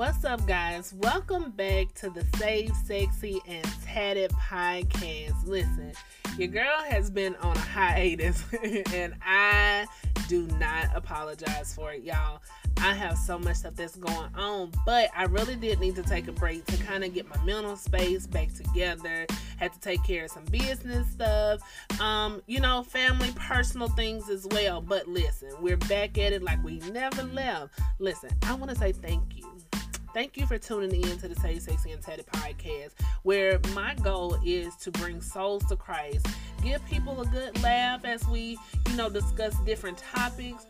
What's up, guys? Welcome back to the Save Sexy and Tatted podcast. Listen, your girl has been on a hiatus, and I do not apologize for it, y'all. I have so much stuff that's going on, but I really did need to take a break to kind of get my mental space back together. Had to take care of some business stuff, um, you know, family, personal things as well. But listen, we're back at it like we never left. Listen, I want to say thank you. Thank you for tuning in to the Save Sexy and Tatted podcast, where my goal is to bring souls to Christ, give people a good laugh as we, you know, discuss different topics,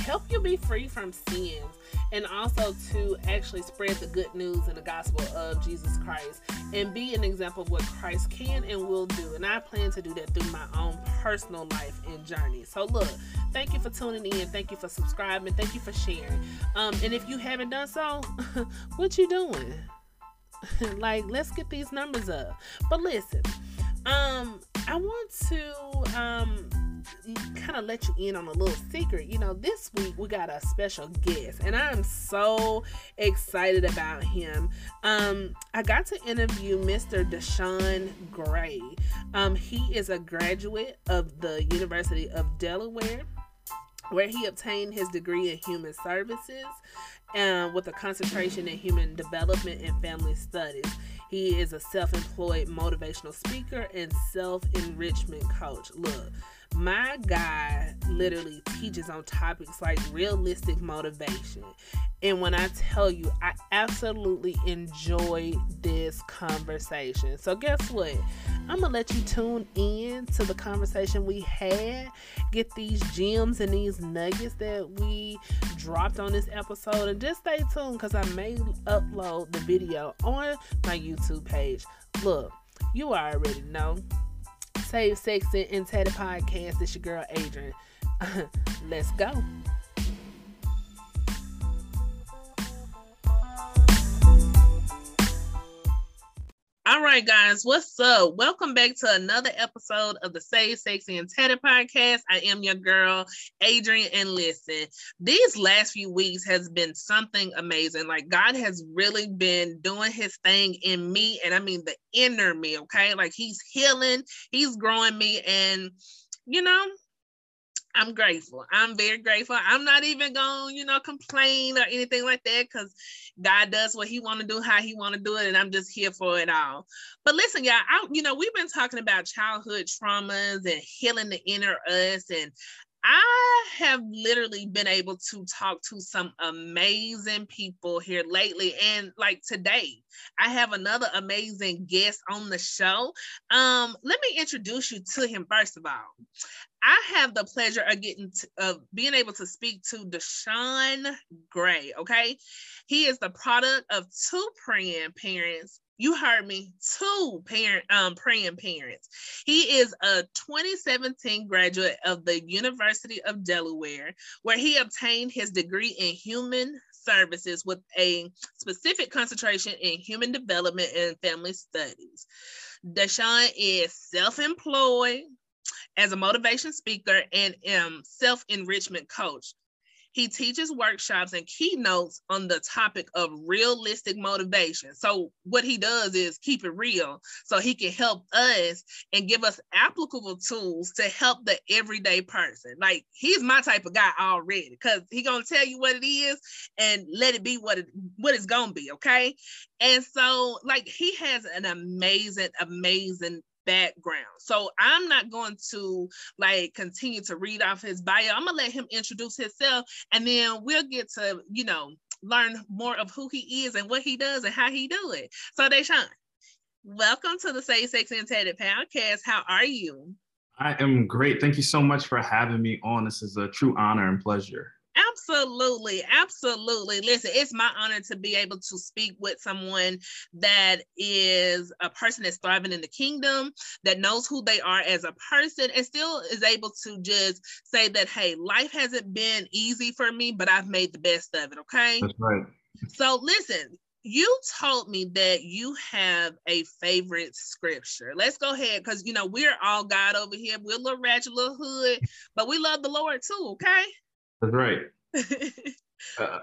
help you be free from sins and also to actually spread the good news and the gospel of Jesus Christ and be an example of what Christ can and will do. And I plan to do that through my own personal life and journey. So look, thank you for tuning in. Thank you for subscribing. Thank you for sharing. Um, and if you haven't done so, what you doing? like, let's get these numbers up. But listen, um, I want to um kind of let you in on a little secret. You know, this week we got a special guest, and I'm so excited about him. Um, I got to interview Mr. Daeshawn Gray. Um, he is a graduate of the University of Delaware where he obtained his degree in human services um, with a concentration in human development and family studies. He is a self employed motivational speaker and self enrichment coach. Look, my guy literally teaches on topics like realistic motivation. And when I tell you, I absolutely enjoy this conversation. So, guess what? I'm gonna let you tune in to the conversation we had, get these gems and these nuggets that we dropped on this episode, and just stay tuned because I may upload the video on my YouTube page. Look, you already know Save Sexy and Tatted podcast. It's your girl Adrienne. Let's go. All right, guys, what's up? Welcome back to another episode of the Save Sexy and Tatted podcast. I am your girl, Adrienne, and listen, these last few weeks has been something amazing. Like God has really been doing His thing in me, and I mean the inner me. Okay, like He's healing, He's growing me, and you know, I'm grateful. I'm very grateful. I'm not even gonna, you know, complain or anything like that because God does what He want to do, how He want to do it, and I'm just here for it all. But listen, y'all, I, you know, we've been talking about childhood traumas and healing the inner us, and I have literally been able to talk to some amazing people here lately. And like today, I have another amazing guest on the show. Um, let me introduce you to him first of all. I have the pleasure of getting to, of being able to speak to Daeshawn Gray. Okay, he is the product of two praying parents you heard me. Two parent um praying parents. He is a 2017 graduate of the university of delaware where he obtained his degree in human services with a specific concentration in human development and family studies. Daeshawn is self-employed as a motivation speaker and um, self-enrichment coach he teaches workshops and keynotes on the topic of realistic motivation. So, what he does is keep it real so he can help us and give us applicable tools to help the everyday person. Like, he's my type of guy already because he going to tell you what it is and let it be what, it, what it's going to be. Okay. And so, like, he has an amazing, amazing background. So I'm not going to like continue to read off his bio. I'm gonna let him introduce himself and then we'll get to, you know, learn more of who he is and what he does and how he do it. So Daeshawn, welcome to the Say Sex and Tatted podcast. How are you? I am great. Thank you so much for having me on. This is a true honor and pleasure. Absolutely. Absolutely. Listen, it's my honor to be able to speak with someone that is a person that's thriving in the kingdom, that knows who they are as a person, and still is able to just say that, hey, life hasn't been easy for me, but I've made the best of it. Okay. That's right. So, listen, you told me that you have a favorite scripture. Let's go ahead because you know we're all God over here. We're a little ratchet, little hood, but we love the Lord too. Okay. That's right. uh,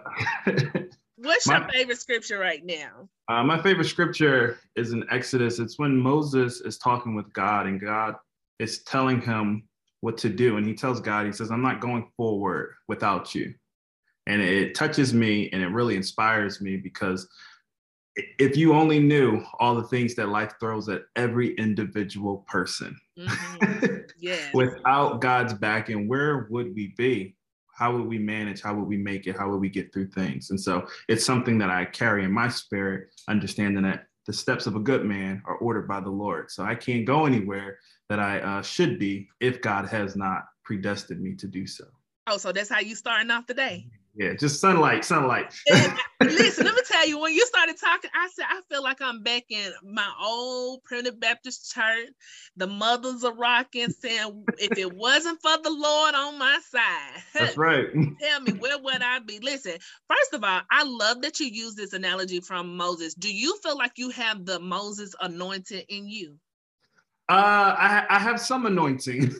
What's my, your favorite scripture right now? Uh, my favorite scripture is in Exodus. It's when Moses is talking with God and God is telling him what to do. And he tells God, he says, I'm not going forward without you. And it touches me and it really inspires me because if you only knew all the things that life throws at every individual person mm-hmm. yeah. without God's backing, where would we be? How would we manage? How would we make it? How would we get through things? And so it's something that I carry in my spirit, understanding that the steps of a good man are ordered by the Lord. So I can't go anywhere that I uh, should be if God has not predestined me to do so. Oh, so that's how you starting off the day? Yeah, just sunlight, sunlight. listen, let me tell you, when you started talking, I said, I feel like I'm back in my old primitive Baptist church. The mothers are rocking, saying, if it wasn't for the Lord on my side, that's right. tell me, where would I be? Listen, first of all, I love that you use this analogy from Moses. Do you feel like you have the Moses anointing in you? Uh, I, I have some anointing.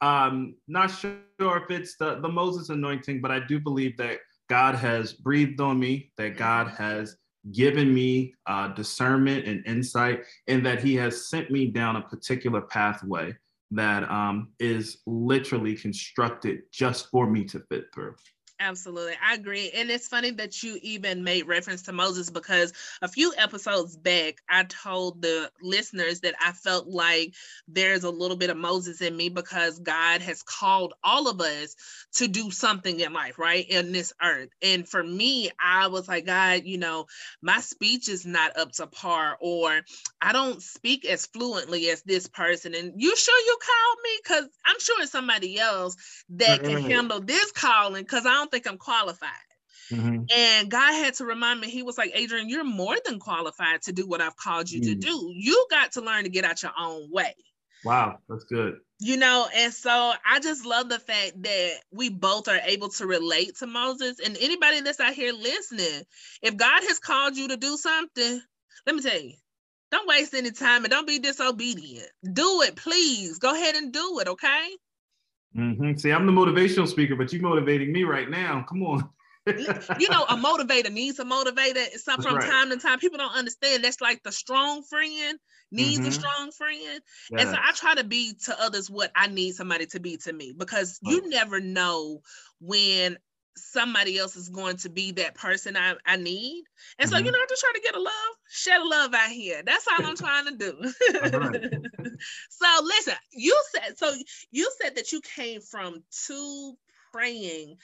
Um, not sure if it's the, the Moses anointing, but I do believe that God has breathed on me, that God has given me uh, discernment and insight, and that He has sent me down a particular pathway that um, is literally constructed just for me to fit through. Absolutely. I agree. And it's funny that you even made reference to Moses because a few episodes back, I told the listeners that I felt like there's a little bit of Moses in me because God has called all of us to do something in life, right? In this earth. And for me, I was like, God, you know, my speech is not up to par, or I don't speak as fluently as this person. And you sure you called me? Because I'm sure it's somebody else that can handle this calling because I don't don't think I'm qualified. Mm-hmm. And God had to remind me, He was like, Adrienne, you're more than qualified to do what I've called you mm. to do. You got to learn to get out your own way. Wow, that's good. You know, and so I just love the fact that we both are able to relate to Moses. And anybody that's out here listening, if God has called you to do something, let me tell you, don't waste any time and don't be disobedient. Do it, please. Go ahead and do it, okay? Mm-hmm. See, I'm the motivational speaker, but you're motivating me right now. Come on. you know, a motivator needs a motivator. So from right. time to time, people don't understand. That's like the strong friend needs mm-hmm. a strong friend. Yes. And so I try to be to others what I need somebody to be to me because you never know when somebody else is going to be that person I, I need. And so, mm-hmm. you know, I just try to get a love, share the love out here. That's all I'm trying to do. so listen, you said so you said that you came from two praying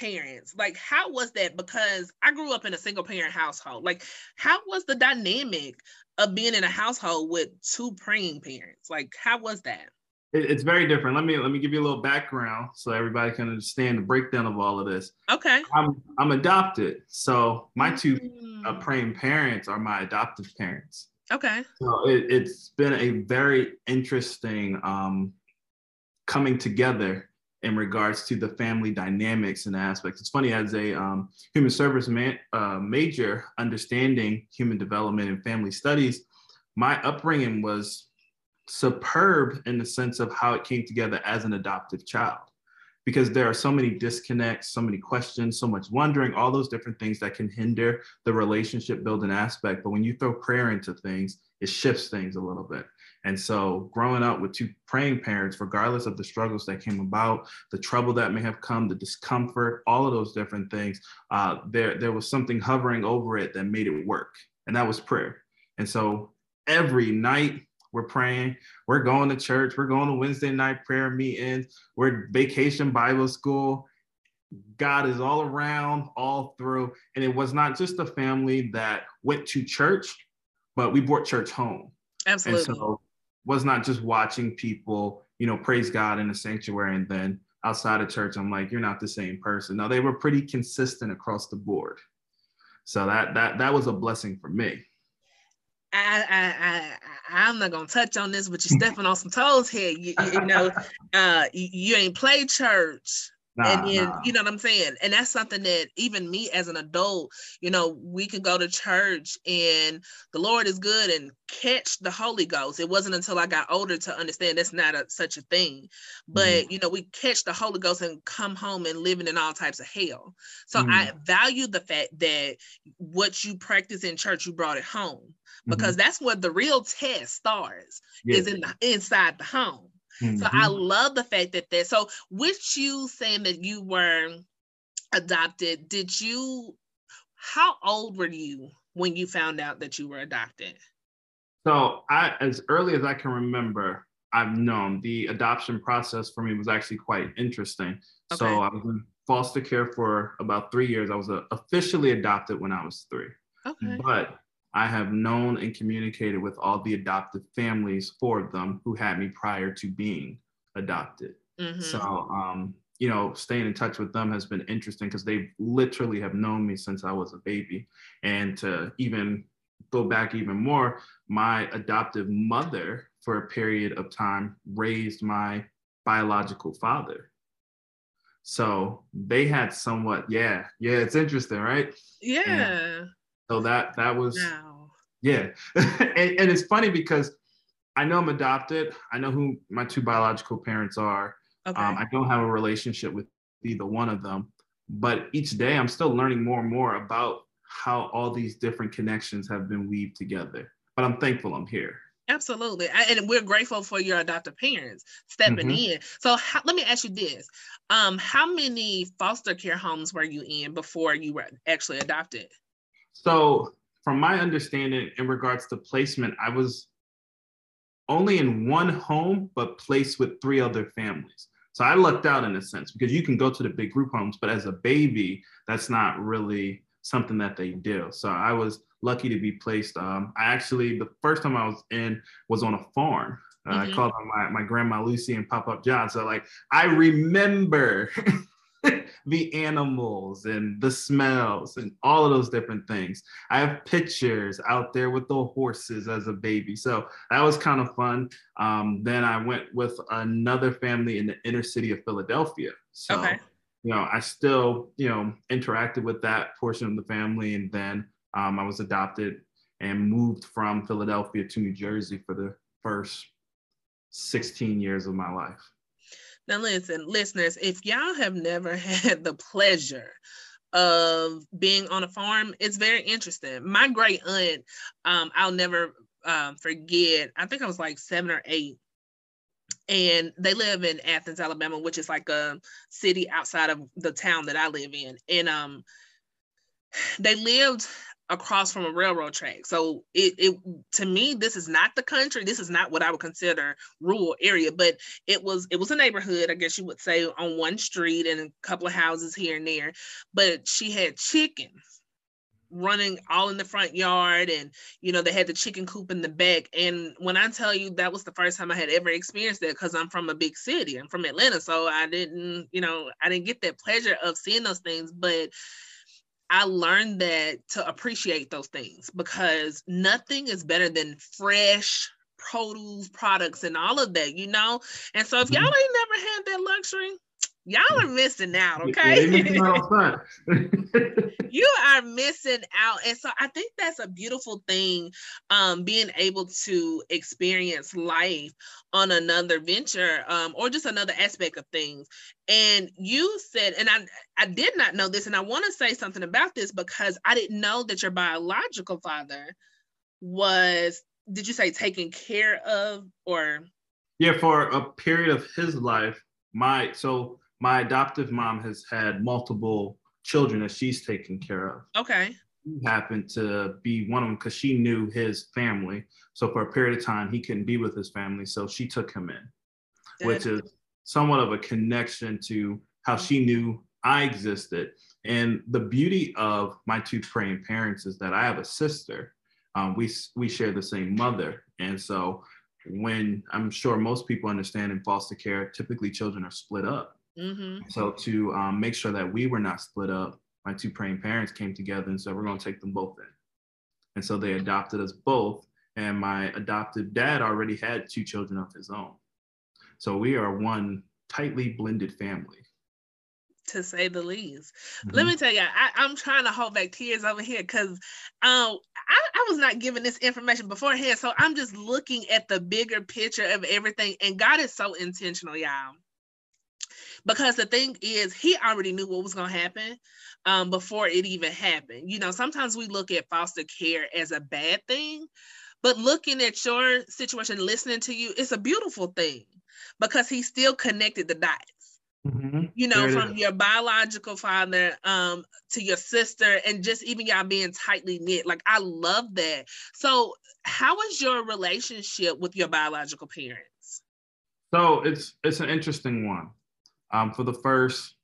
parents. Like, how was that? Because I grew up in a single parent household. Like, how was the dynamic of being in a household with two praying parents? Like, how was that? It's very different. Let me let me give you a little background so everybody can understand the breakdown of all of this. Okay. I'm I'm adopted, so my two uh, mm. praying parents are my adoptive parents. Okay. So it, has been a very interesting um, coming together in regards to the family dynamics and aspects. It's funny as a um, human service man, uh, major, understanding human development and family studies. My upbringing was superb in the sense of how it came together as an adoptive child because there are so many disconnects, so many questions, so much wondering, all those different things that can hinder the relationship building aspect. But when you throw prayer into things, it shifts things a little bit. And so, growing up with two praying parents, regardless of the struggles that came about, the trouble that may have come, the discomfort, all of those different things, uh, there, there was something hovering over it that made it work. And that was prayer. And so, every night, we're praying. We're going to church. We're going to Wednesday night prayer meetings. We're vacation Bible school. God is all around, all through. And it was not just a family that went to church, but we brought church home. Absolutely. And so was not just watching people, you know, praise God in the sanctuary and then outside of church, I'm like, you're not the same person. No, they were pretty consistent across the board. So that that that was a blessing for me. I, I, I, I'm not gonna touch on this, but you're stepping on some toes here. You, you know, uh, you, you, ain't played church Nah, and then nah. you know what I'm saying? And that's something that even me as an adult, you know, we can go to church and the Lord is good and catch the Holy Ghost. It wasn't until I got older to understand that's not a, such a thing. But mm you know, we catch the Holy Ghost and come home and living in all types of hell. So mm I value the fact that what you practice in church, you brought it home because mm-hmm. that's where the real test starts yeah. is in the inside the home. Mm-hmm. So I mm-hmm. love the fact that that. So with you saying that you were adopted, did you? How old were you when you found out that you were adopted? So I, as early as I can remember, I've known the adoption process for me was actually quite interesting. Okay. So I was in foster care for about three years. I was uh, officially adopted when I was three. Okay. But I have known and communicated with all the adoptive families for them who had me prior to being adopted. Mm-hmm. So, um, you know, staying in touch with them has been interesting because they literally have known me since I was a baby. And to even go back even more, my adoptive mother, for a period of time, raised my biological father. So they had somewhat, yeah, yeah, it's interesting, right? Yeah. And so that that was wow. yeah, and, and it's funny because I know I'm adopted. I know who my two biological parents are. Okay. Um, I don't have a relationship with either one of them, but each day I'm still learning more and more about how all these different connections have been weaved together. But I'm thankful I'm here. Absolutely. And we're grateful for your adoptive parents stepping mm-hmm. in. So how, let me ask you this. Um, how many foster care homes were you in before you were actually adopted? So, from my understanding in regards to placement, I was only in one home, but placed with three other families. So I lucked out in a sense because you can go to the big group homes, but as a baby, that's not really something that they do. So I was lucky to be placed. Um, I actually, the first time I was in was on a farm. Uh, mm-hmm. I called on my, my grandma Lucy and Pop Up John. So like I remember the animals and the smells and all of those different things. I have pictures out there with the horses as a baby. So that was kind of fun. Um, then I went with another family in the inner city of Philadelphia. So, okay. you know, I still, you know, interacted with that portion of the family. And then um, I was adopted and moved from Philadelphia to New Jersey for the first 16 years of my life. Now, listen, listeners, if y'all have never had the pleasure of being on a farm, it's very interesting. My great aunt, um, I'll never um, forget, I think I was like seven or eight. And they live in Athens, Alabama, which is like a city outside of the town that I live in. And um, they lived across from a railroad track. So it, it to me, this is not the country. This is not what I would consider rural area, but it was it was a neighborhood, I guess you would say, on one street and a couple of houses here and there. But she had chickens running all in the front yard and you know they had the chicken coop in the back and when i tell you that was the first time i had ever experienced that because i'm from a big city i'm from atlanta so i didn't you know i didn't get that pleasure of seeing those things but I learned that to appreciate those things because nothing is better than fresh produce products and all of that, you know? And so if y'all mm-hmm. ain't never had that luxury, y'all are missing out, okay? you are missing out. And so I think that's a beautiful thing, um, being able to experience life on another venture um, or just another aspect of things. And you said, and I, I did not know this, and I want to say something about this because I didn't know that your biological father was, did you say taken care of or? Yeah, for a period of his life, my, so my adoptive mom has had multiple children that she's taken care of. Okay. He happened to be one of them because she knew his family. So for a period of time, he couldn't be with his family. So she took him in, Good. which is somewhat of a connection to how she knew I existed. And the beauty of my two praying parents is that I have a sister. Um, we we share the same mother, and so when I'm sure most people understand in foster care, typically children are split up. Mm-hmm. So to um, make sure that we were not split up, my two praying parents came together and said, we're going to take them both in. And so they adopted us both. And my adopted dad already had two children of his own. So we are one tightly blended family. to say the least. Mm-hmm. Let me tell you, I, am trying to hold back tears over here because um, I, I was not given this information beforehand. So I'm just looking at the bigger picture of everything. And God is so intentional, y'all. Because the thing is, He already knew what was going to happen um, before it even happened. You know, sometimes we look at foster care as a bad thing, but looking at your situation, listening to you, it's a beautiful thing because He still connected the dots Mm-hmm. You know, from is. your biological father um, to your sister, and just even y'all being tightly knit. Like I love that. So, how is your relationship with your biological parents? So it's it's an interesting one. Um, for the first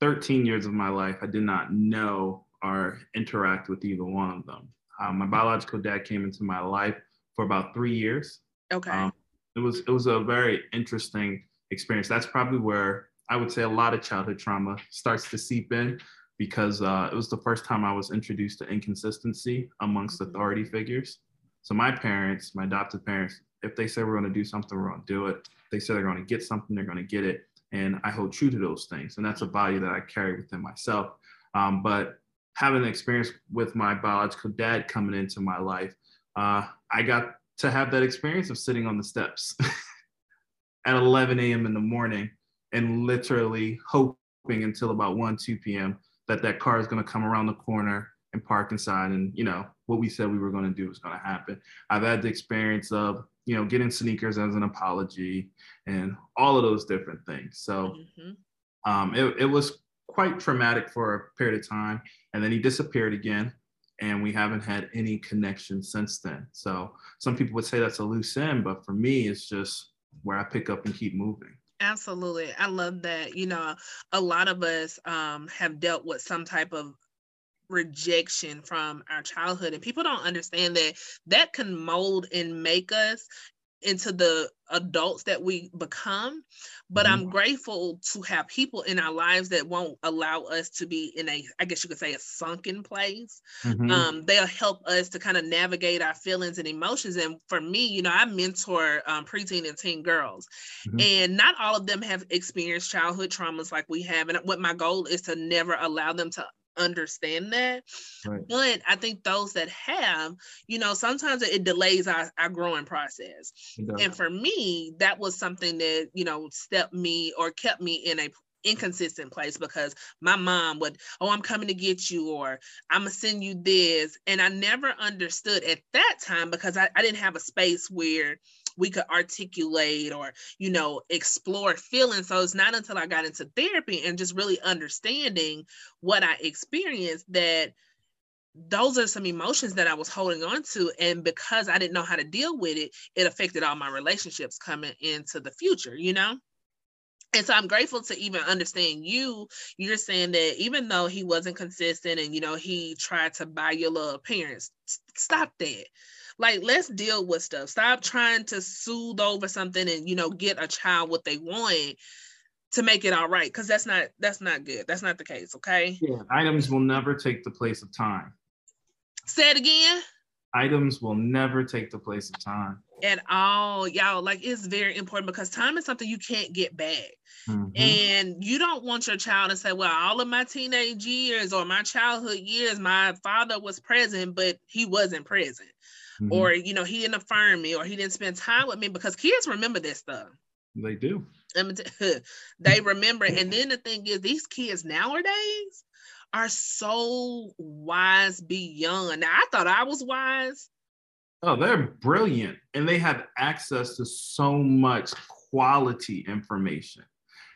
13 years of my life, I did not know or interact with either one of them. Um, my biological dad came into my life for about three years. Okay. Um, it was it was a very interesting experience. That's probably where I would say a lot of childhood trauma starts to seep in because uh, it was the first time I was introduced to inconsistency amongst mm-hmm. authority figures. So my parents, my adopted parents, if they say we're going to do something, we're going to do it. If they say they're going to get something, they're going to get it. And I hold true to those things. And that's a value that I carry within myself. Um, but having an experience with my biological dad coming into my life, uh, I got to have that experience of sitting on the steps at 11 a.m. in the morning and literally hoping until about 1, 2 p.m. that that car is going to come around the corner and park inside. And, you know, what we said we were going to do was going to happen. I've had the experience of, you know, getting sneakers as an apology and all of those different things. So mm-hmm. um, it, it was quite traumatic for a period of time. And then he disappeared again. And we haven't had any connection since then. So some people would say that's a loose end, but for me, it's just where I pick up and keep moving. Absolutely. I love that. You know, a lot of us um, have dealt with some type of rejection from our childhood and people don't understand that that can mold and make us into the adults that we become but mm-hmm. i'm grateful to have people in our lives that won't allow us to be in a i guess you could say a sunken place mm-hmm. um, they'll help us to kind of navigate our feelings and emotions and for me you know i mentor um, preteen and teen girls mm-hmm. and not all of them have experienced childhood traumas like we have and what my goal is to never allow them to understand that. Right. But I think those that have, you know, sometimes it delays our, our growing process. And for me, that was something that, you know, stepped me or kept me in a inconsistent place because my mom would, oh, I'm coming to get you, or I'm gonna send you this. And I never understood at that time because I, I didn't have a space where we could articulate or you know explore feelings so it's not until i got into therapy and just really understanding what i experienced that those are some emotions that I was holding on to. And because I didn't know how to deal with it, it affected all my relationships coming into the future, you know? And so I'm grateful to even understand you. You're saying that even though he wasn't consistent and, you know, he tried to buy your little appearance, stop that. Like, let's deal with stuff. Stop trying to soothe over something and you know get a child what they want to make it all right. Because that's not that's not good. That's not the case. Okay. Yeah. Items will never take the place of time. Say it again. Items will never take the place of time at all y'all like it's very important because time is something you can't get back mm-hmm. and you don't want your child to say well all of my teenage years or my childhood years my father was present but he wasn't present mm-hmm. or you know he didn't affirm me or he didn't spend time with me because kids remember this stuff. They do. They remember and then the thing is these kids nowadays are so wise beyond. Now i thought i was wise. Oh they're brilliant and they have access to so much quality information.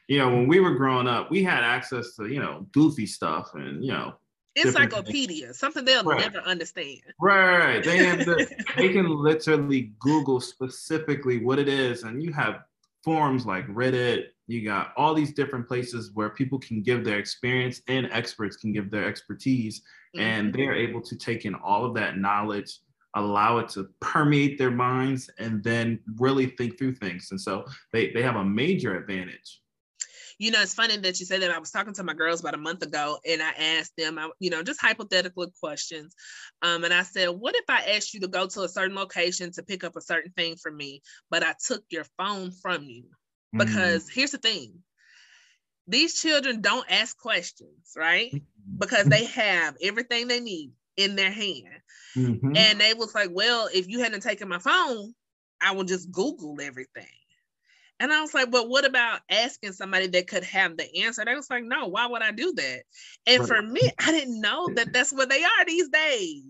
You know when we were growing up we had access to you know goofy stuff and you know encyclopedia, something they'll right. never understand. Right. They have the, they can literally Google specifically what it is, and you have forums like Reddit. You got all these different places where people can give their experience and experts can give their expertise, mm-hmm. and they're able to take in all of that knowledge allow it to permeate their minds and then really think through things and so they, they have a major advantage you know, it's funny that you say that. I was talking to my girls about a month ago and I asked them, you know, just hypothetical questions. Um, and I said, what if I asked you to go to a certain location to pick up a certain thing for me, but I took your phone from you? Because mm. here's the thing these children don't ask questions, right? Mm-hmm. Because they have everything they need in their hand. Mm-hmm. And they was like, well, if you hadn't taken my phone, I would just Google everything. And I was like, but what about asking somebody that could have the answer? They was like, no, why would I do that? And right. for me, I didn't know that that's what they are these days.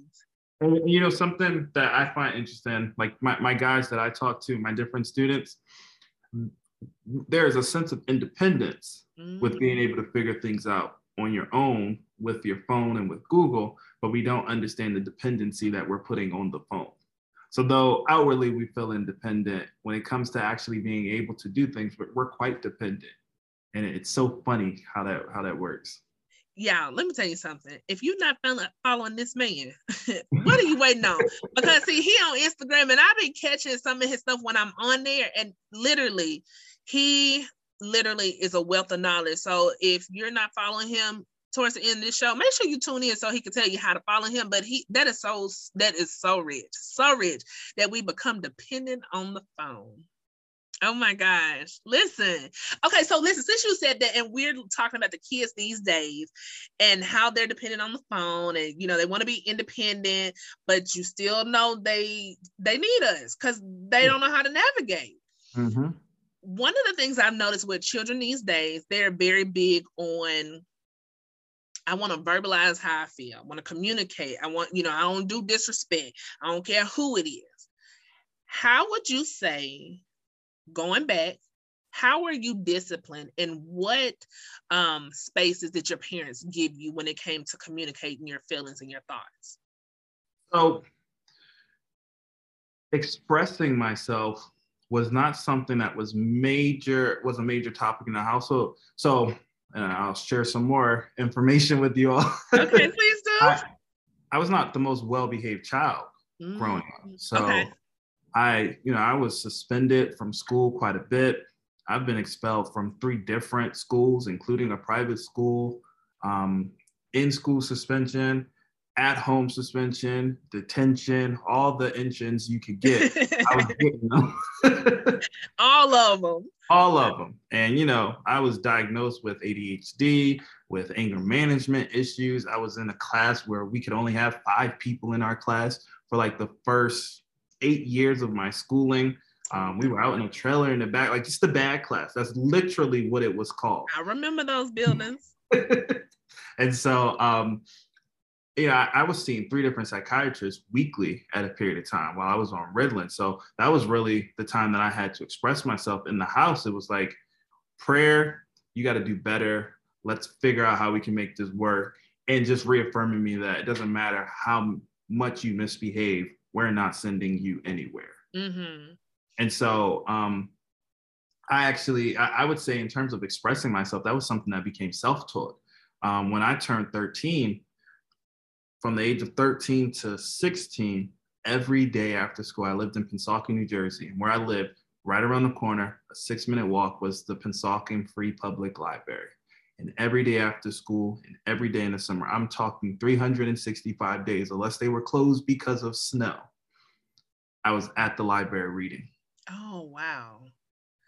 And, you know, something that I find interesting, like my, my guys that I talk to, my different students, there is a sense of independence mm-hmm. with being able to figure things out on your own with your phone and with Google, but we don't understand the dependency that we're putting on the phone. So though outwardly we feel independent, when it comes to actually being able to do things, we're quite dependent. And it's so funny how that how that works. Yeah, let me tell you something. If you're not following this man, what are you waiting on? Because see, he on Instagram and I've been catching some of his stuff when I'm on there, and literally, he literally is a wealth of knowledge. So if you're not following him, towards the end of this show, make sure you tune in so he can tell you how to follow him. But he that is so that is so rich, so rich that we become dependent on the phone. Oh my gosh. Listen. Okay, so listen, since you said that, and we're talking about the kids these days and how they're dependent on the phone and you know they want to be independent, but you still know they they need us because they don't know how to navigate. Mm-hmm. One of the things I've noticed with children these days, they're very big on I want to verbalize how I feel. I want to communicate. I want, you know, I don't do disrespect. I don't care who it is. How would you say, going back, how are you disciplined and what um, spaces did your parents give you when it came to communicating your feelings and your thoughts? So, expressing myself was not something that was major was a major topic in the household. So and I'll share some more information with you all. okay, please do. I, I, was not the most well-behaved child mm. growing up. So okay. I, you know, I was suspended from school quite a bit. I've been expelled from three different schools, including a private school, um, in school suspension, at home suspension, detention, all the engines you could get. I was getting them. all of them. All of them. And, you know, I was diagnosed with ADHD, with anger management issues. I was in a class where we could only have five people in our class for like the first eight years of my schooling. Um, we were out in a trailer in the back, like just the bad class. That's literally what it was called. I remember those buildings. and so, um, yeah, I, I, was seeing three different psychiatrists weekly at a period of time while I was on Ritalin. So that was really the time that I had to express myself in the house. It was like prayer, you got to do better. Let's figure out how we can make this work. And just reaffirming me that it doesn't matter how much you misbehave, we're not sending you anywhere. Mm-hmm. And so um, I actually, I, I, would say, in terms of expressing myself, that was something that became self taught. Um, when I turned 13, from the age of 13 to 16, every day after school, I lived in Pennsauken, New Jersey. And where I lived, right around the corner, a six minute walk was the Pennsauken Free Public Library. And every day after school and every day in the summer, I'm talking 365 days, unless they were closed because of snow, I was at the library reading. Oh, wow.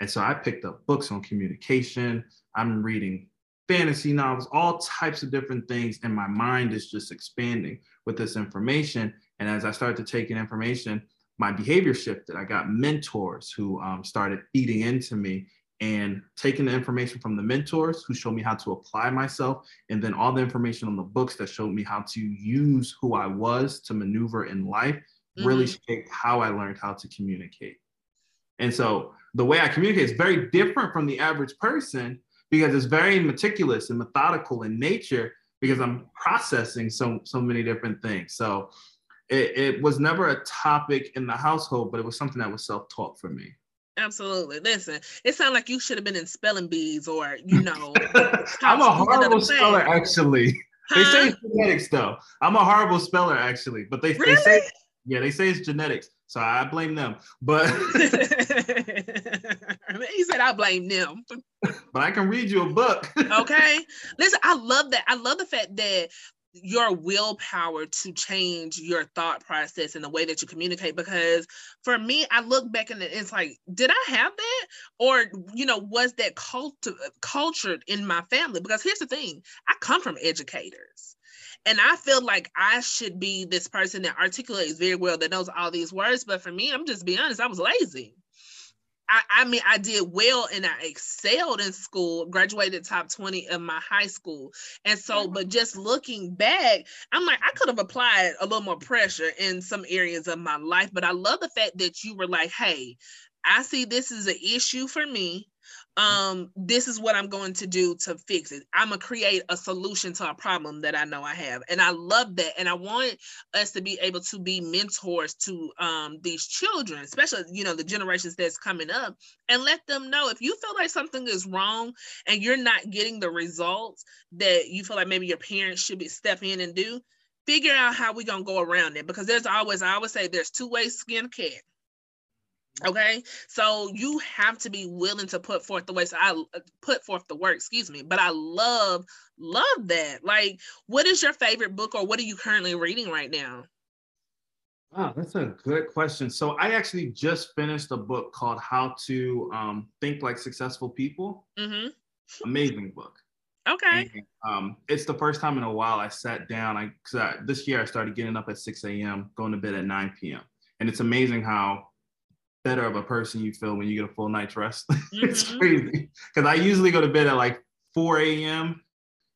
And so I picked up books on communication. I'm reading fantasy novels, all types of different things. And my mind is just expanding with this information. And as I started to take in information, my behavior shifted. I got mentors who um, started feeding into me and taking the information from the mentors who showed me how to apply myself, and then all the information on the books that showed me how to use who I was to maneuver in life mm-hmm. really shaped how I learned how to communicate. And so the way I communicate is very different from the average person because it's very meticulous and methodical in nature because I'm processing so so many different things. So it, it was never a topic in the household, but it was something that was self-taught for me. Absolutely. Listen, it sounds like you should have been in spelling bees or, you know. I'm a horrible speller, actually. Huh? They say genetics, though. I'm a horrible speller, actually. But they, really? they say, yeah, they say it's genetics. So I blame them. But he said I blame them. But I can read you a book. okay. Listen, I love that. I love the fact that your willpower to change your thought process and the way that you communicate because for me i look back and it's like did i have that or you know was that cult- cultured in my family because here's the thing i come from educators and I feel like I should be this person that articulates very well, that knows all these words. But for me, I'm just being honest, I was lazy. I, I, mean, I did well and I excelled in school, graduated top 20 of my high school. And so, mm. but just looking back, I'm like, I could have applied a little more pressure in some areas of my life. But I love the fact that you were like, hey, I see this is an issue for me um this is what i'm going to do to fix it. I'm gonna create a solution to a problem that i know i have. And i love that. And i want us to be able to be mentors to um these children especially you know the generations that's coming up and let them know if you feel like something is wrong and you're not getting the results that you feel like maybe your parents should be step in and do figure out how we're gonna go around it. Because there's always i always say there's two ways skin cat Okay, so you have to be willing to put forth the way. So I put forth the work, excuse me. But I love, love that. Like, what is your favorite book, or what are you currently reading right now? Wow, that's a good question. So I actually just finished a book called How to um, Think Like Successful People. Mm-hmm. Amazing book. Okay. And, um, it's the first time in a while I sat down. I, I this year I started getting up at 6 a.m., going to bed at 9 p.m. And it's amazing how better of a person you feel when you get a full night's rest. Mm-hmm. it's crazy because I usually go to bed at like 4 a.m.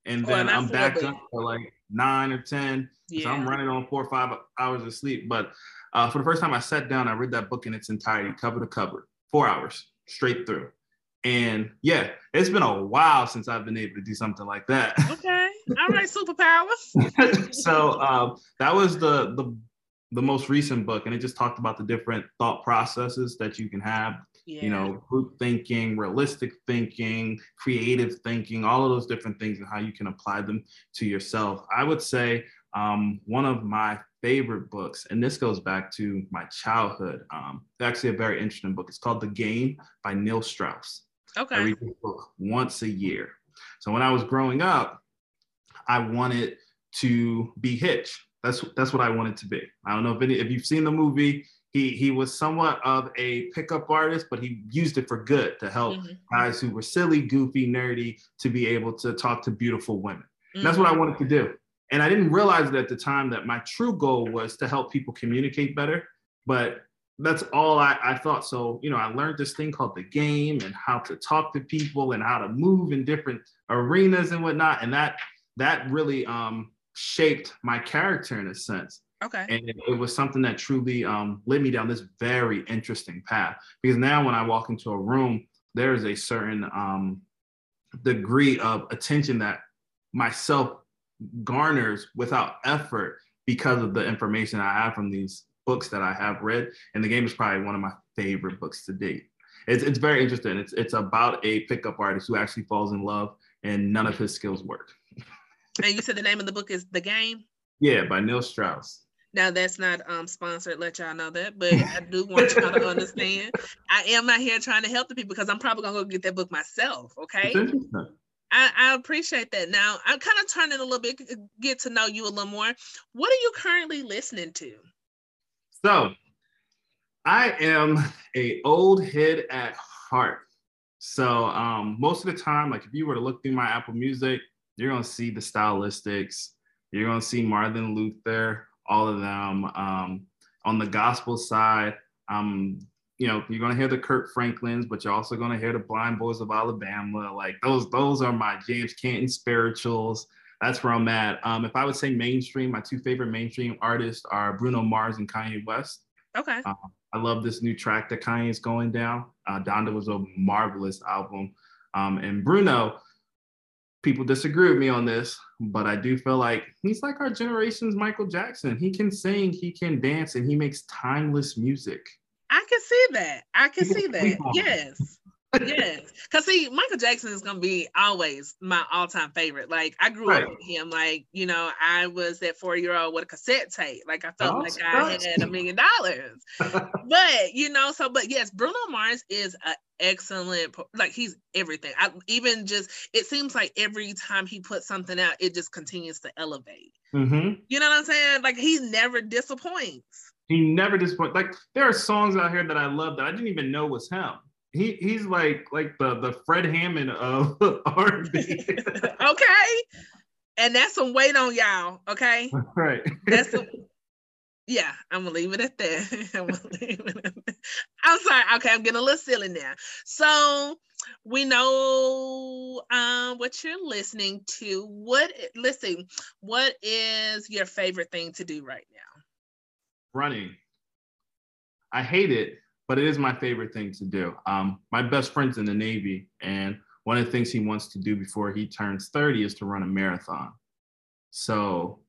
and then I'm back up for like nine or 10. Yeah. So I'm running on four or five hours of sleep. But uh, for the first time I sat down, I read that book in its entirety, cover to cover, four hours straight through. And yeah, it's been a while since I've been able to do something like that. Okay. All right, superpower. so um, that was the the the most recent book and it just talked about the different thought processes that you can have yeah. you know group thinking realistic thinking creative thinking all of those different things and how you can apply them to yourself. I would say um, one of my favorite books and this goes back to my childhood um, actually a very interesting book. It's called the game by neil strauss. Okay. i read this book once a year. So when i was growing up i wanted to be hitch that's that's what I wanted to be. I don't know if any if you've seen the movie. He he was somewhat of a pickup artist, but he used it for good to help mm-hmm. guys who were silly, goofy, nerdy to be able to talk to beautiful women. Mm-hmm. That's what I mm-hmm. wanted to do. And I didn't realize it at the time that my true goal was to help people communicate better. But that's all I, I thought. So, you know, I learned this thing called the game and how to talk to people and how to move in different arenas and whatnot. And that that really um shaped my character in a sense. Okay. And it, it was something that truly um, led me down this very interesting path. Because now when I walk into a room, there is a certain um, degree of attention that myself garners without effort because of the information I have from these books that I have read. And the game is probably one of my favorite books to date. It's, it's very interesting. It's, it's about a pickup artist who actually falls in love and none of his skills work. And you said the name of the book is The Game? Yeah, by Neil Strauss. Now that's not um sponsored, let y'all know that, but I do want y'all to understand. I am out here trying to help the people because I'm probably gonna go get that book myself. Okay. I, I appreciate that. Now I'm kind of turning a little bit, get to know you a little more. What are you currently listening to? So I am a old head at heart. So um, most of the time, like if you were to look through my Apple Music, you're gonna see the stylistics. You're gonna see Martin Luther, all of them. Um, on the gospel side, um, you know, you're gonna hear the Kirk Franklins, but you're also gonna hear the Blind Boys of Alabama. Like those, those are my James Canton spirituals. That's where I'm at. Um, if I would say mainstream, my two favorite mainstream artists are Bruno Mars and Kanye West. Okay. Uh, I love this new track that Kanye is going down. Uh, Donda was a marvelous album. Um, and Bruno, people disagree with me on this, but I do feel like he's like our generation's Michael Jackson. He can sing, he can dance, and he makes timeless music. I can see that. I can see that. Yes yes, because see, Michael Jackson is gonna be always my all-time favorite. Like I grew right. up with him. Like you know, I was that four-year-old with a cassette tape. Like I felt oh, like I had a million dollars. but you know, so but yes, Bruno Mars is an excellent. Like he's everything. I even just it seems like every time he puts something out, it just continues to elevate. Mm-hmm. You know what I'm saying? Like he never disappoints. He never disappoints. Like there are songs out here that I love that I didn't even know was him. He he's like like the the Fred Hammond of R&B. okay, and that's some weight on y'all. Okay, right. That's some, yeah, I'm gonna leave it at that. I'm, it at that. I'm sorry. Okay, I'm getting a little silly now. So we know um, what you're listening to. What listen? What is your favorite thing to do right now? Running. I hate it, but it is my favorite thing to do. Um, my best friend's in the Navy, and one of the things he wants to do before he turns 30 is to run a marathon. So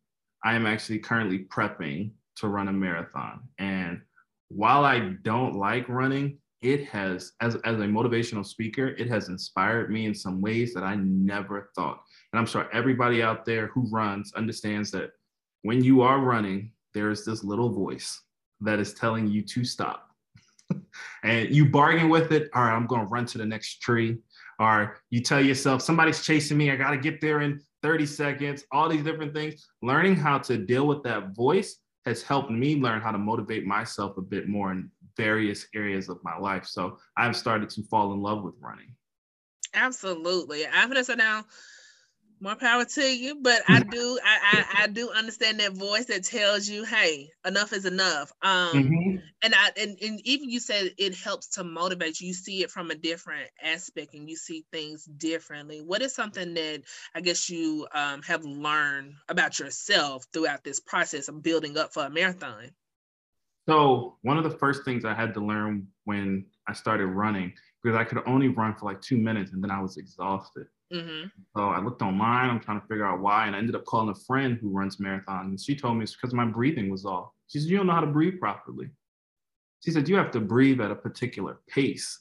I am actually currently prepping to run a marathon. And while I don't like running, it has, as, as a motivational speaker, it has inspired me in some ways that I never thought. And I'm sure everybody out there who runs understands that when you are running, there is this little voice that is telling you to stop. And you bargain with it. All right, I'm going to run to the next tree. Or you tell yourself, somebody's chasing me. I got to get there in 30 seconds, all these different things. Learning how to deal with that voice has helped me learn how to motivate myself a bit more in various areas of my life. So I've started to fall in love with running. Absolutely. I'm gonna sit down more power to you but i do I, I, I do understand that voice that tells you hey enough is enough. Um mm-hmm. and i and, and even you said it helps to motivate you. You see it from a different aspect and you see things differently. What is something that i guess you um, have learned about yourself throughout this process of building up for a marathon? So one of the first things i had to learn when i started running because i could only run for like two minutes and then i was exhausted Mm-hmm. So I looked online. I'm trying to figure out why, and I ended up calling a friend who runs marathons. And she told me it's because my breathing was off. She said, "You don't know how to breathe properly." She said, "You have to breathe at a particular pace."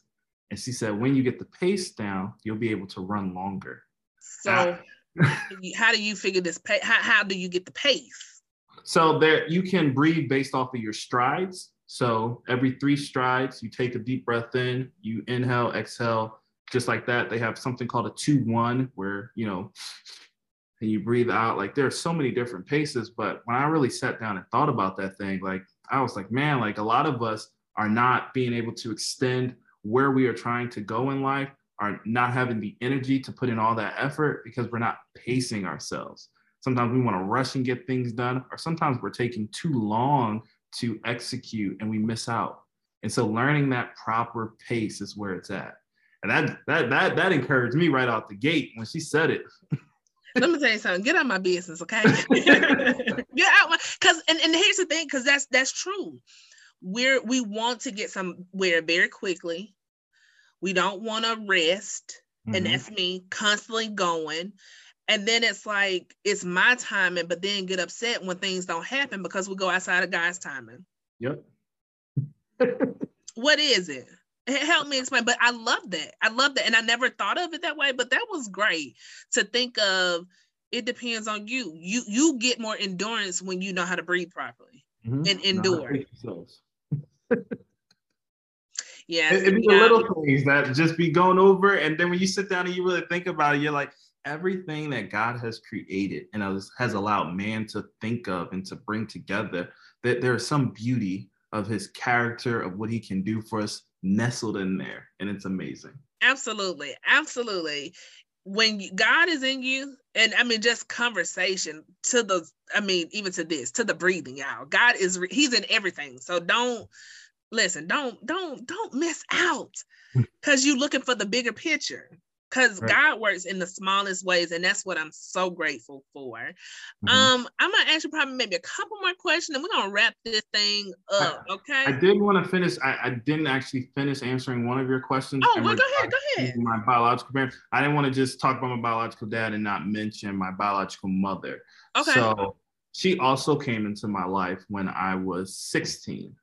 And she said, "When you get the pace down, you'll be able to run longer." So, how do you figure this? Pa- how how do you get the pace? So there, you can breathe based off of your strides. So every three strides, you take a deep breath in, you inhale, exhale just like that. They have something called a two one where you know, and you breathe out. Like there are so many different paces. But when I really sat down and thought about that thing, like I was like, man, like a lot of us are not being able to extend where we are trying to go in life, are not having the energy to put in all that effort because we're not pacing ourselves. Sometimes we want to rush and get things done, or sometimes we're taking too long to execute and we miss out. And so learning that proper pace is where it's at. And that that that that encouraged me right out the gate when she said it. Let me tell you something. Get out my business, okay? Get out my because and, and here's the thing, because that's that's true. We're we want to get somewhere very quickly. We don't want to rest. Mm-hmm. And that's me constantly going. And then it's like it's my timing, but then get upset when things don't happen because we go outside of God's timing. Yep. what is it? Help me explain but i love that i love that and i never thought of it that way but that was great to think of it depends on you. You you get more endurance when you know how to breathe properly mm-hmm. and endure. yeah it, it be the little things that just be going over and then when you sit down and you really think about it you're like everything that god has created and has allowed man to think of and to bring together that there's some beauty of his character of what he can do for us nestled in there and it's amazing. Absolutely absolutely. When god is in you and i mean just conversation to the i mean even to this to the breathing out god is he's in everything. So don't listen don't don't don't miss out hmm. because you're looking for the bigger picture because right. God works in the smallest ways, and that's what I'm so grateful for. Mm-hmm. Um, I'm gonna ask you probably maybe a couple more questions, and we're gonna wrap this thing up. Okay. I did want to finish. I, I, didn't actually finish answering one of your questions. Oh, well, go ahead. Go ahead. My biological parents. I didn't want to just talk about my biological dad and not mention my biological mother. Okay. So she also came into my life when I was 16.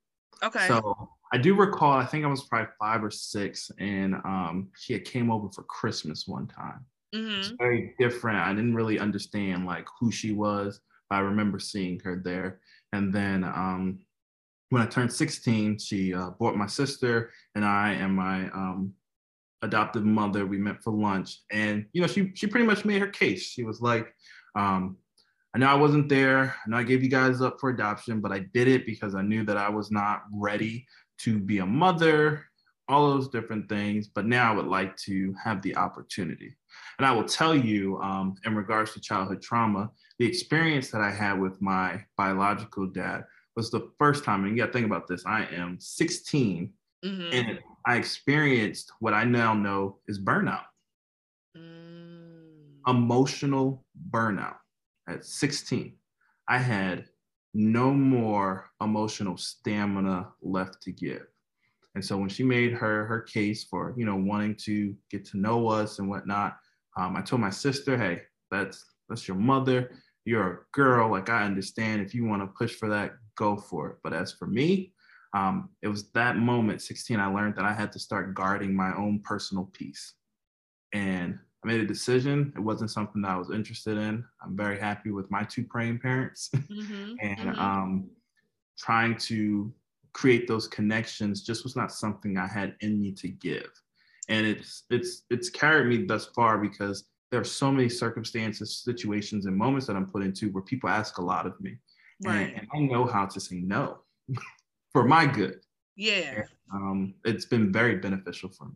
Okay. So I do recall, I think I was probably five or six, and um, she had came over for Christmas one time. Mm-hmm. It's very different. I didn't really understand like who she was, but I remember seeing her there. And then um, when I turned 16, she uh, brought my sister and I and my um, adoptive mother. We met for lunch, and you know, she she pretty much made her case. She was like, um, I know I wasn't there. I know I gave you guys up for adoption, but I did it because I knew that I was not ready to be a mother, all those different things. But now I would like to have the opportunity. And I will tell you, um, in regards to childhood trauma, the experience that I had with my biological dad was the first time. And you got to think about this I am 16 mm-hmm. and I experienced what I now know is burnout. Mm. Emotional burnout at 16. I had no more emotional stamina left to give. And so when she made her her case for you know wanting to get to know us and whatnot, um, I told my sister, hey, that's that's your mother. You're a girl. Like I understand if you want to push for that, go for it. But as for me, um, it was that moment, 16, I learned that I had to start guarding my own personal peace. And I made a decision. It wasn't something that I was interested in. I'm very happy with my two praying parents mm-hmm, and mm-hmm. Um, trying to create those connections just was not something I had in me to give. And it's it's it's carried me thus far because there are so many circumstances, situations, and moments that I'm put into where people ask a lot of me. Right. And, and I know how to say no. for my good. Yeah. Um, it's been very beneficial for me.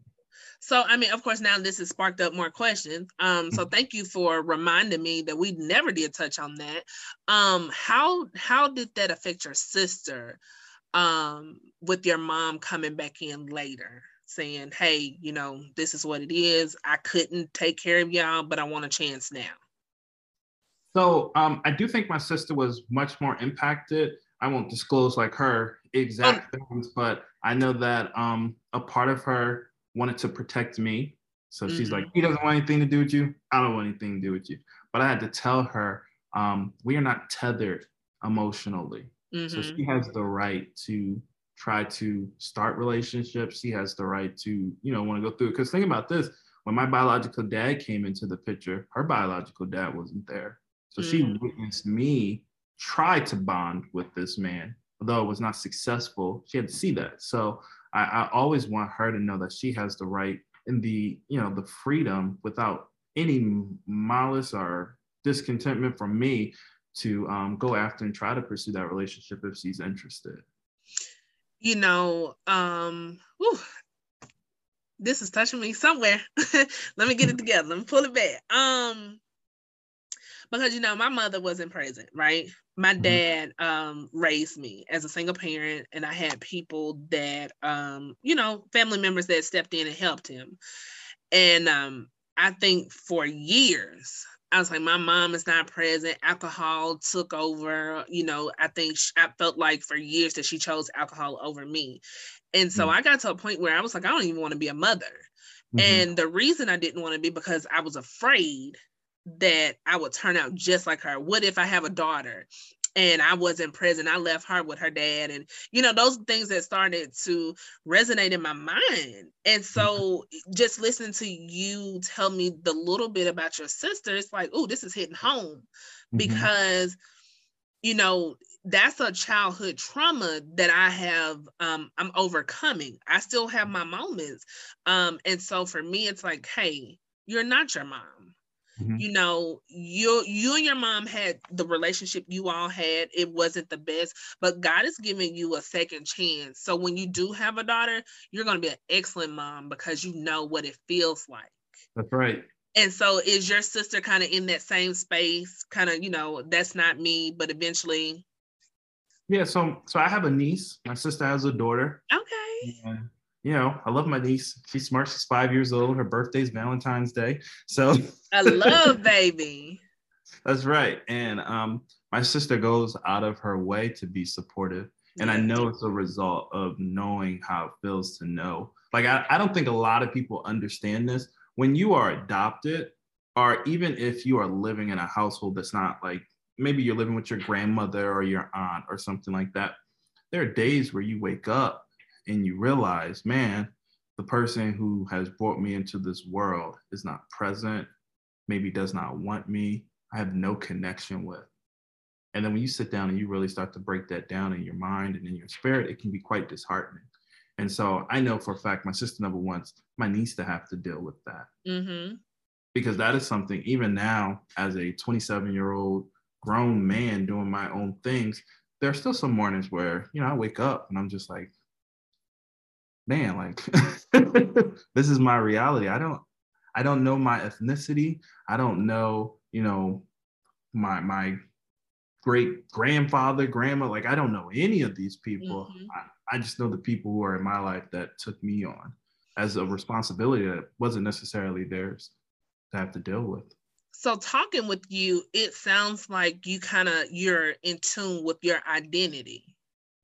So, I mean, of course, now this has sparked up more questions. Um, so thank you for reminding me that we never did touch on that. Um, how how did that affect your sister um, with your mom coming back in later, saying, "Hey, you know, this is what it is. I couldn't take care of y'all, but I want a chance now." So, um, I do think my sister was much more impacted I won't disclose like her exact oh. things, but I know that um, a part of her wanted to protect me. So mm-hmm. she's like, mm-hmm. he doesn't want anything to do with you. I don't want anything to do with you. But I had to tell her, um, we are not tethered emotionally. Mm-hmm. So she has the right to try to start relationships. She has the right to, you know, want to go through it. Because think about this when my biological dad came into the picture, her biological dad wasn't there. So mm-hmm. she witnessed me try to bond with this man, although it was not successful. She had to see that. So I, I always want her to know that she has the right and the you know the freedom without any malice or discontentment from me to um, go after and try to pursue that relationship if she's interested. You know, um, whew, this is touching me somewhere. Let me get it together. Let me pull it back. Um, because you know my mother wasn't present right my mm-hmm. dad um raised me as a single parent and i had people that um you know family members that stepped in and helped him and um i think for years I was like, my mom is not present. Alcohol took over. You know, I think she, I felt like for years that she chose alcohol over me. And so mm-hmm. I got to a point where I was like, I don't even want to be a mother. Mm-hmm. And the reason I didn't want to be because I was afraid that I would turn out just like her? What if I have a daughter and I was in prison? I left her with her dad, and you know, those things that started to resonate in my mind. And so, just listening to you tell me the little bit about your sister, it's like, oh, this is hitting home mm-hmm. because you know that's a childhood trauma that i have um i'm overcoming i still have my moments um and so for me it's like hey you're not your mom Mm-hmm. You know, you you and your mom had the relationship you all had. It wasn't the best, but God is giving you a second chance. So when you do have a daughter, you're going to be an excellent mom because you know what it feels like. That's right. And so is your sister kind of in that same space? Kind of, you know, that's not me, but eventually. Yeah, so so I have a niece. My sister has a daughter. Okay. And you know, I love my niece. She's smart. She's five years old. Her birthday's Valentine's Day. So I love baby. That's right. And um, my sister goes out of her way to be supportive. And I know it's a result of knowing how it feels to know. Like, I, I don't think a lot of people understand this. When you are adopted, or even if you are living in a household that's not like maybe you're living with your grandmother or your aunt or something like that, there are days where you wake up and you realize, man, the person who has brought me into this world is not present, maybe does not want me, I have no connection with. And then when you sit down and you really start to break that down in your mind and in your spirit, it can be quite disheartening. And so I know for a fact my sister never wants my niece to have to deal with that. Mm-hmm. Because that is something, even now, as a 27 year old grown man doing my own things, there are still some mornings where, you know, I wake up and I'm just like, man, like this is my reality. I don't I don't know my ethnicity. I don't know, you know, my my great grandfather, grandma. Like I don't know any of these people. Mm-hmm. I, I just know the people who are in my life that took me on as a responsibility that wasn't necessarily theirs to have to deal with. So talking with you, it sounds like you kind of you're in tune with your identity.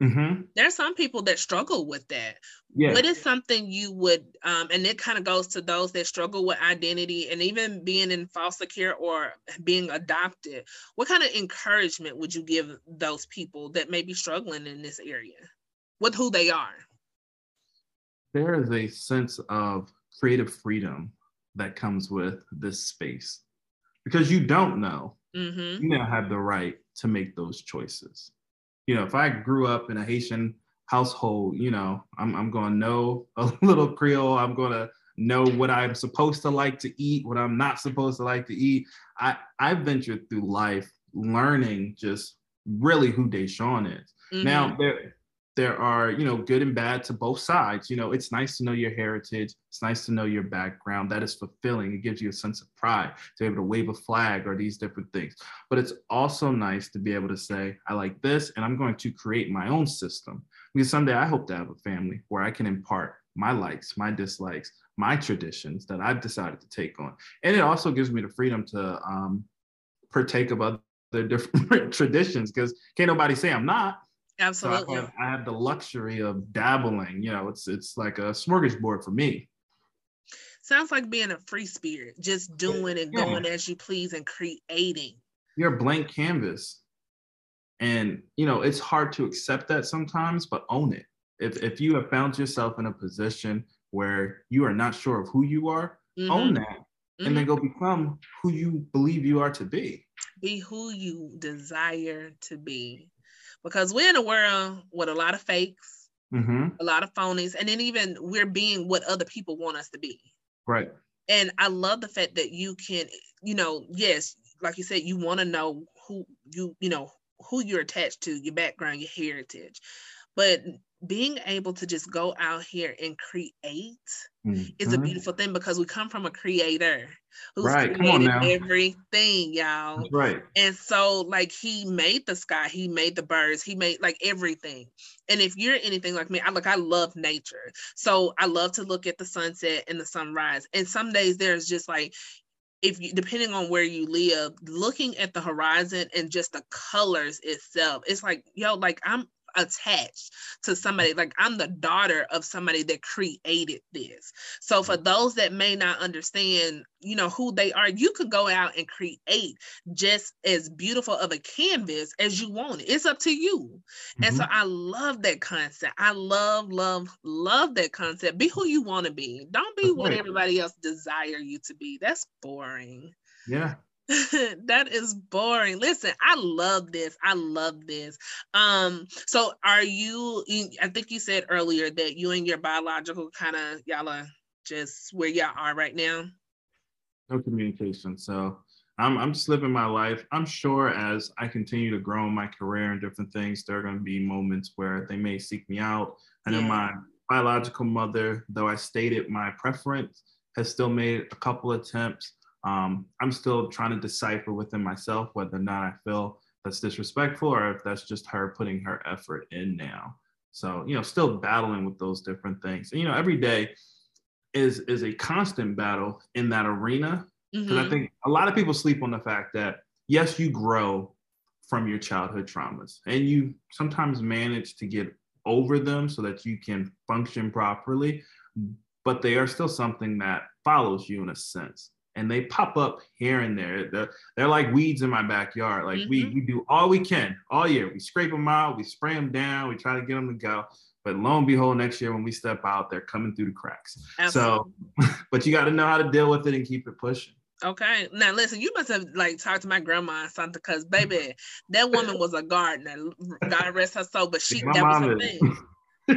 Mm-hmm. There's some people that struggle with that. Yeah. What is something you would, um, and it kind of goes to those that struggle with identity and even being in foster care or being adopted. What kind of encouragement would you give those people that may be struggling in this area with who they are? There is a sense of creative freedom that comes with this space because you don't know. Mm-hmm. You now have the right to make those choices you know, if I grew up in a Haitian household, you know, I'm, I'm going to know a little Creole. I'm going to know what I'm supposed to like to eat, what I'm not supposed to like to eat. I, I ventured through life learning just really who Daeshawn is. Mm-hmm. Now, there, there are you know good and bad to both sides. You know it's nice to know your heritage. It's nice to know your background. That is fulfilling. It gives you a sense of pride to be able to wave a flag or these different things. But it's also nice to be able to say i like this and i'm going to create my own system. Because someday i hope to have a family where i can impart my likes my dislikes my traditions that i've decided to take on. And it also gives me the freedom to um, partake of other different traditions because can't nobody say i'm not Absolutely. So I, have, I have the luxury of dabbling. You know, it's it's like a smorgasbord for me. Sounds like being a free spirit, just doing and yeah. going as you please and creating. You're a blank canvas. And you know, it's hard to accept that sometimes, but own it. If if you have found yourself in a position where you are not sure of who you are, mm-hmm. own that. Mm-hmm. And then mm-hmm. go become who you believe you are to be. Be who you desire to be because we're in a world with a lot of fakes, mm-hmm. a lot of phonies, and then even we're being what other people want us to be. Right. And I love the fact that you can, you know, yes, like you said, you want to know who you, you know, who you're attached to, your background, your heritage. But being able to just go out here and create mm-hmm. is a mm-hmm. beautiful thing because we come from a creator who's right. created everything, y'all. That's right. And so, like, he made the sky, he made the birds, he made like everything. And if you're anything like me, I like I love nature. So I love to look at the sunset and the sunrise. And some days there's just like if you depending on where you live looking at the horizon and just the colors itself it's like yo like i'm attached to somebody like i'm the daughter of somebody that created this. So for mm-hmm. those that may not understand you know who they are you could go out and create just as beautiful of a canvas as you want it. It's up to you. Mm-hmm. and so mm-hmm. i love that concept. I love love love that concept. Be who you want to be. Don't be what everybody else desire you to be. That's boring. Yeah that is boring. Listen, I love this. I love this. Um, so are you I think you said earlier that you and your biological kind of y'all are just where y'all are right now? No communication. So I'm I'm just living my life. I'm sure as I continue to grow in my career and different things, there are gonna be moments where they may seek me out. I know yeah. my biological mother, though I stated my preference, has still made a couple attempts um, I'm still trying to decipher within myself whether or not I feel that's disrespectful or if that's just her putting her effort in now. So, you know, still battling with those different things. And, you know, every day is is a constant battle in that arena. Because mm-hmm. I think a lot of people sleep on the fact that yes, you grow from your childhood traumas and you sometimes manage to get over them so that you can function properly, but they are still something that follows you in a sense and they pop up here and there. They're, they're like weeds in my backyard. Like mm-hmm. we, we do all we can all year. We scrape them out, we spray them down, we try to get them to go. But lo and behold, next year when we step out, they're coming through the cracks. Absolutely. So, but you got to know how to deal with it and keep it pushing. Okay. Now listen, you must have like talked to my grandma or something, because baby, that woman was a gardener. God rest her soul, but she that was her thing.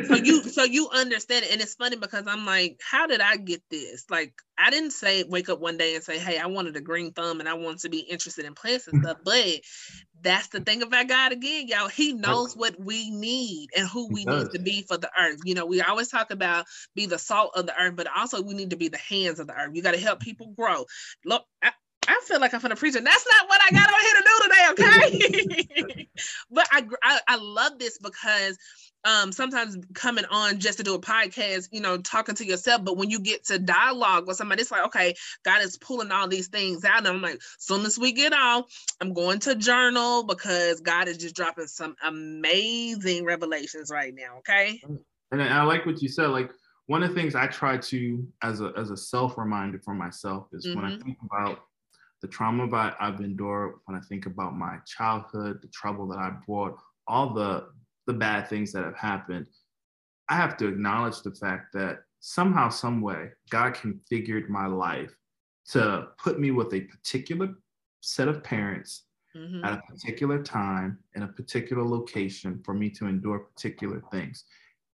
So you so you understand it and it's funny because i'm like how did i get this? Like i didn't say wake up one day and say hey i wanted a green thumb and i want to be interested in plants and stuff but that's the thing about god again y'all. He knows what we need and who we need to be for the earth. You know we always talk about be the salt of the earth but also we need to be the hands of the earth. You got to help people grow. Look I, I feel like I'm for the preacher. That's not what I got on here to do today, okay? but I, I I love this because um, sometimes coming on just to do a podcast, you know, talking to yourself. But when you get to dialogue with somebody, it's like, okay, God is pulling all these things out. And I'm like, soon as we get off, I'm going to journal because God is just dropping some amazing revelations right now. Okay. And I like what you said. Like one of the things I try to, as a as a self reminder for myself, is mm-hmm. when I mm-hmm. think about the trauma that I've endured, when I think about my childhood, the trouble that I brought, all the the bad things that have happened, I have to acknowledge the fact that somehow, some way, God configured my life to put me with a particular set of parents mm-hmm. at a particular time in a particular location for me to endure particular things.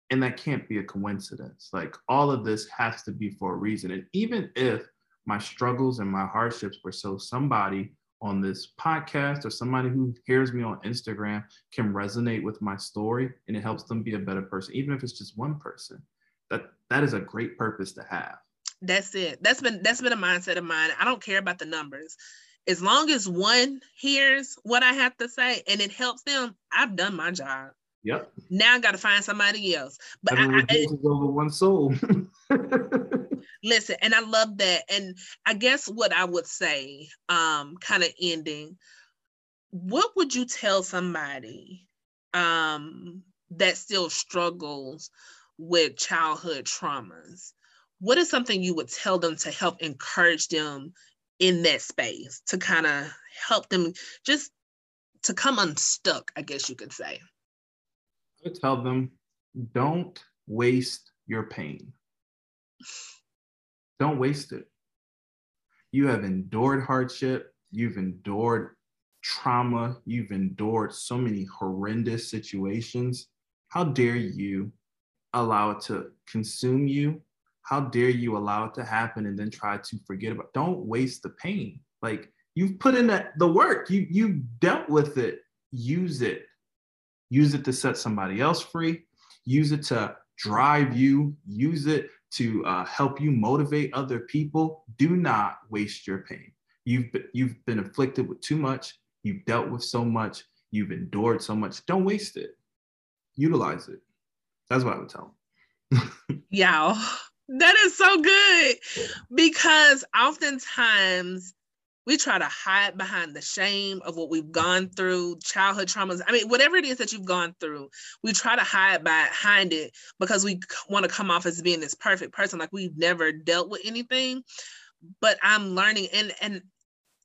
And that can't be a coincidence. Like all of this has to be for a reason. And even if my struggles and my hardships were so somebody on this podcast or somebody who hears me on Instagram can resonate with my story and it helps them be a better person, even if it's just one person. That that is a great purpose to have. That's it. That's been that's been a mindset of mine. I don't care about the numbers. As long as one hears what I have to say and it helps them, I've done my job. Yep. Now I got to find somebody else. But I, I, I over one soul. listen, and I love that. And I guess what I would say, um, kind of ending, what would you tell somebody um that still struggles with childhood traumas? What is something you would tell them to help encourage them in that space to kind of help them just to come unstuck, I guess you could say? I would tell them, don't waste your pain. Don't waste it. You have endured hardship, you've endured trauma, you've endured so many horrendous situations. How dare you allow it to consume you? How dare you allow it to happen and then try to forget about don't waste the pain. Like you've put in the, the work, you you dealt with it, use it use it to set somebody else free, use it to drive you, use it to uh, help you motivate other people. Do not waste your pain. You've been, you've been afflicted with too much. You've dealt with so much. You've endured so much. Don't waste it. Utilize it. That's what I would tell them. yeah, that is so good because oftentimes we try to hide behind the shame of what we've gone through, childhood traumas. I mean, whatever it is that you've gone through, we try to hide behind it because we want to come off as being this perfect person, like we've never dealt with anything. But I'm learning, and and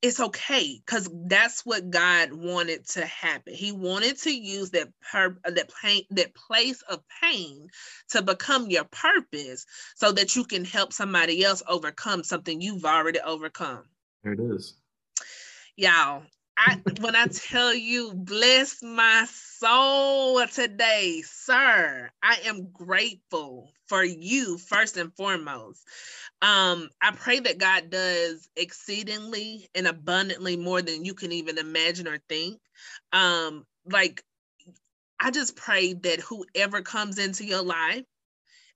it's okay because that's what God wanted to happen. He wanted to use that per uh, that pain, that place of pain to become your purpose so that you can help somebody else overcome something you've already overcome. There it is. Y'all, I when I tell you bless my soul today, sir, I am grateful for you first and foremost. Um, I pray that God does exceedingly and abundantly more than you can even imagine or think. Um, like I just pray that whoever comes into your life,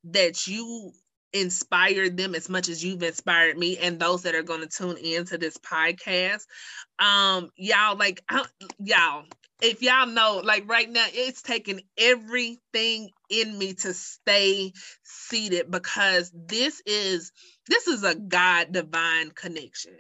that you inspired them as much as you've inspired me and those that are going to tune into this podcast. Um y'all like y'all if y'all know like right now it's taking everything in me to stay seated because this is this is a god divine connection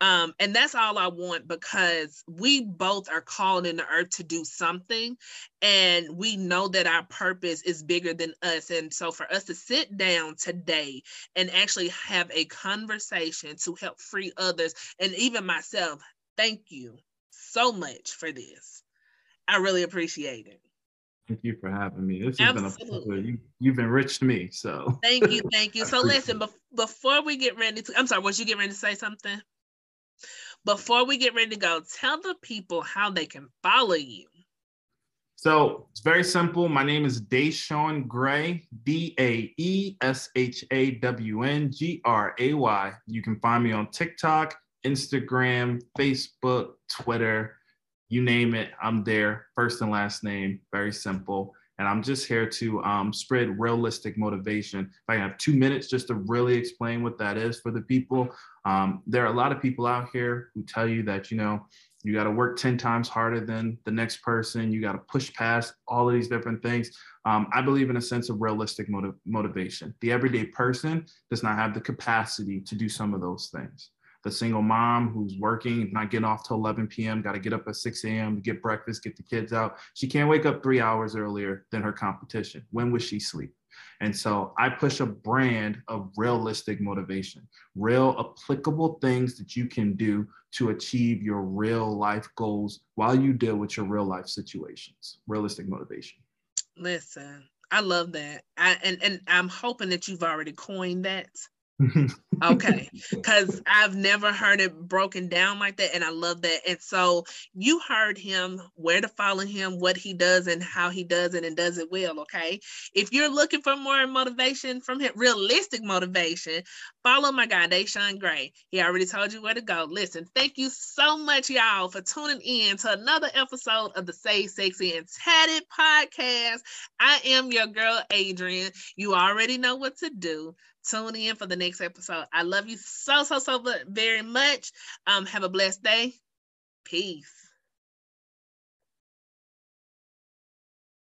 um, and that's all I want because we both are called in the earth to do something. And we know that our purpose is bigger than us. And so for us to sit down today and actually have a conversation to help free others and even myself, thank you so much for this. I really appreciate it. Thank you for having me. This has Absolutely. been a pleasure. You, you've enriched me. So thank you, thank you. So listen, be- before we get ready to, I'm sorry, was you get ready to say something? Before we get ready to go, tell the people how they can follow you. So it's very simple. My name is Daeshawn Gray, D A E S H A W N G R A Y. You can find me on TikTok, Instagram, Facebook, Twitter, you name it, I'm there. First and last name, very simple. And I'm just here to um, spread realistic motivation. If I have two minutes just to really explain what that is for the people, um, there are a lot of people out here who tell you that, you know, you got to work 10 times harder than the next person. You got to push past all of these different things. Um, I believe in a sense of realistic motiv- motivation. The everyday person does not have the capacity to do some of those things the single mom who's working, not getting off till 11 p.m., got to get up at 6 a.m. to get breakfast, get the kids out. She can't wake up three hours earlier than her competition. When would she sleep? And so I push a brand of realistic motivation, real applicable things that you can do to achieve your real life goals while you deal with your real life situations. Realistic motivation. Listen, I love that. I, and, and I'm hoping that you've already coined that okay because i've never heard it broken down like that and i love that and so you heard him where to follow him what he does and how he does it and does it well okay? If you're looking for more motivation from him realistic motivation follow my guy Daeshawn Gray. He already told you where to go. Listen thank you so much y'all for tuning in to another episode of the Saved Sexy and Tatted podcast. I am your girl Adrienne you already know what to do tune in for the next episode. I love you so, so, so very much. Um, have a blessed day. Peace.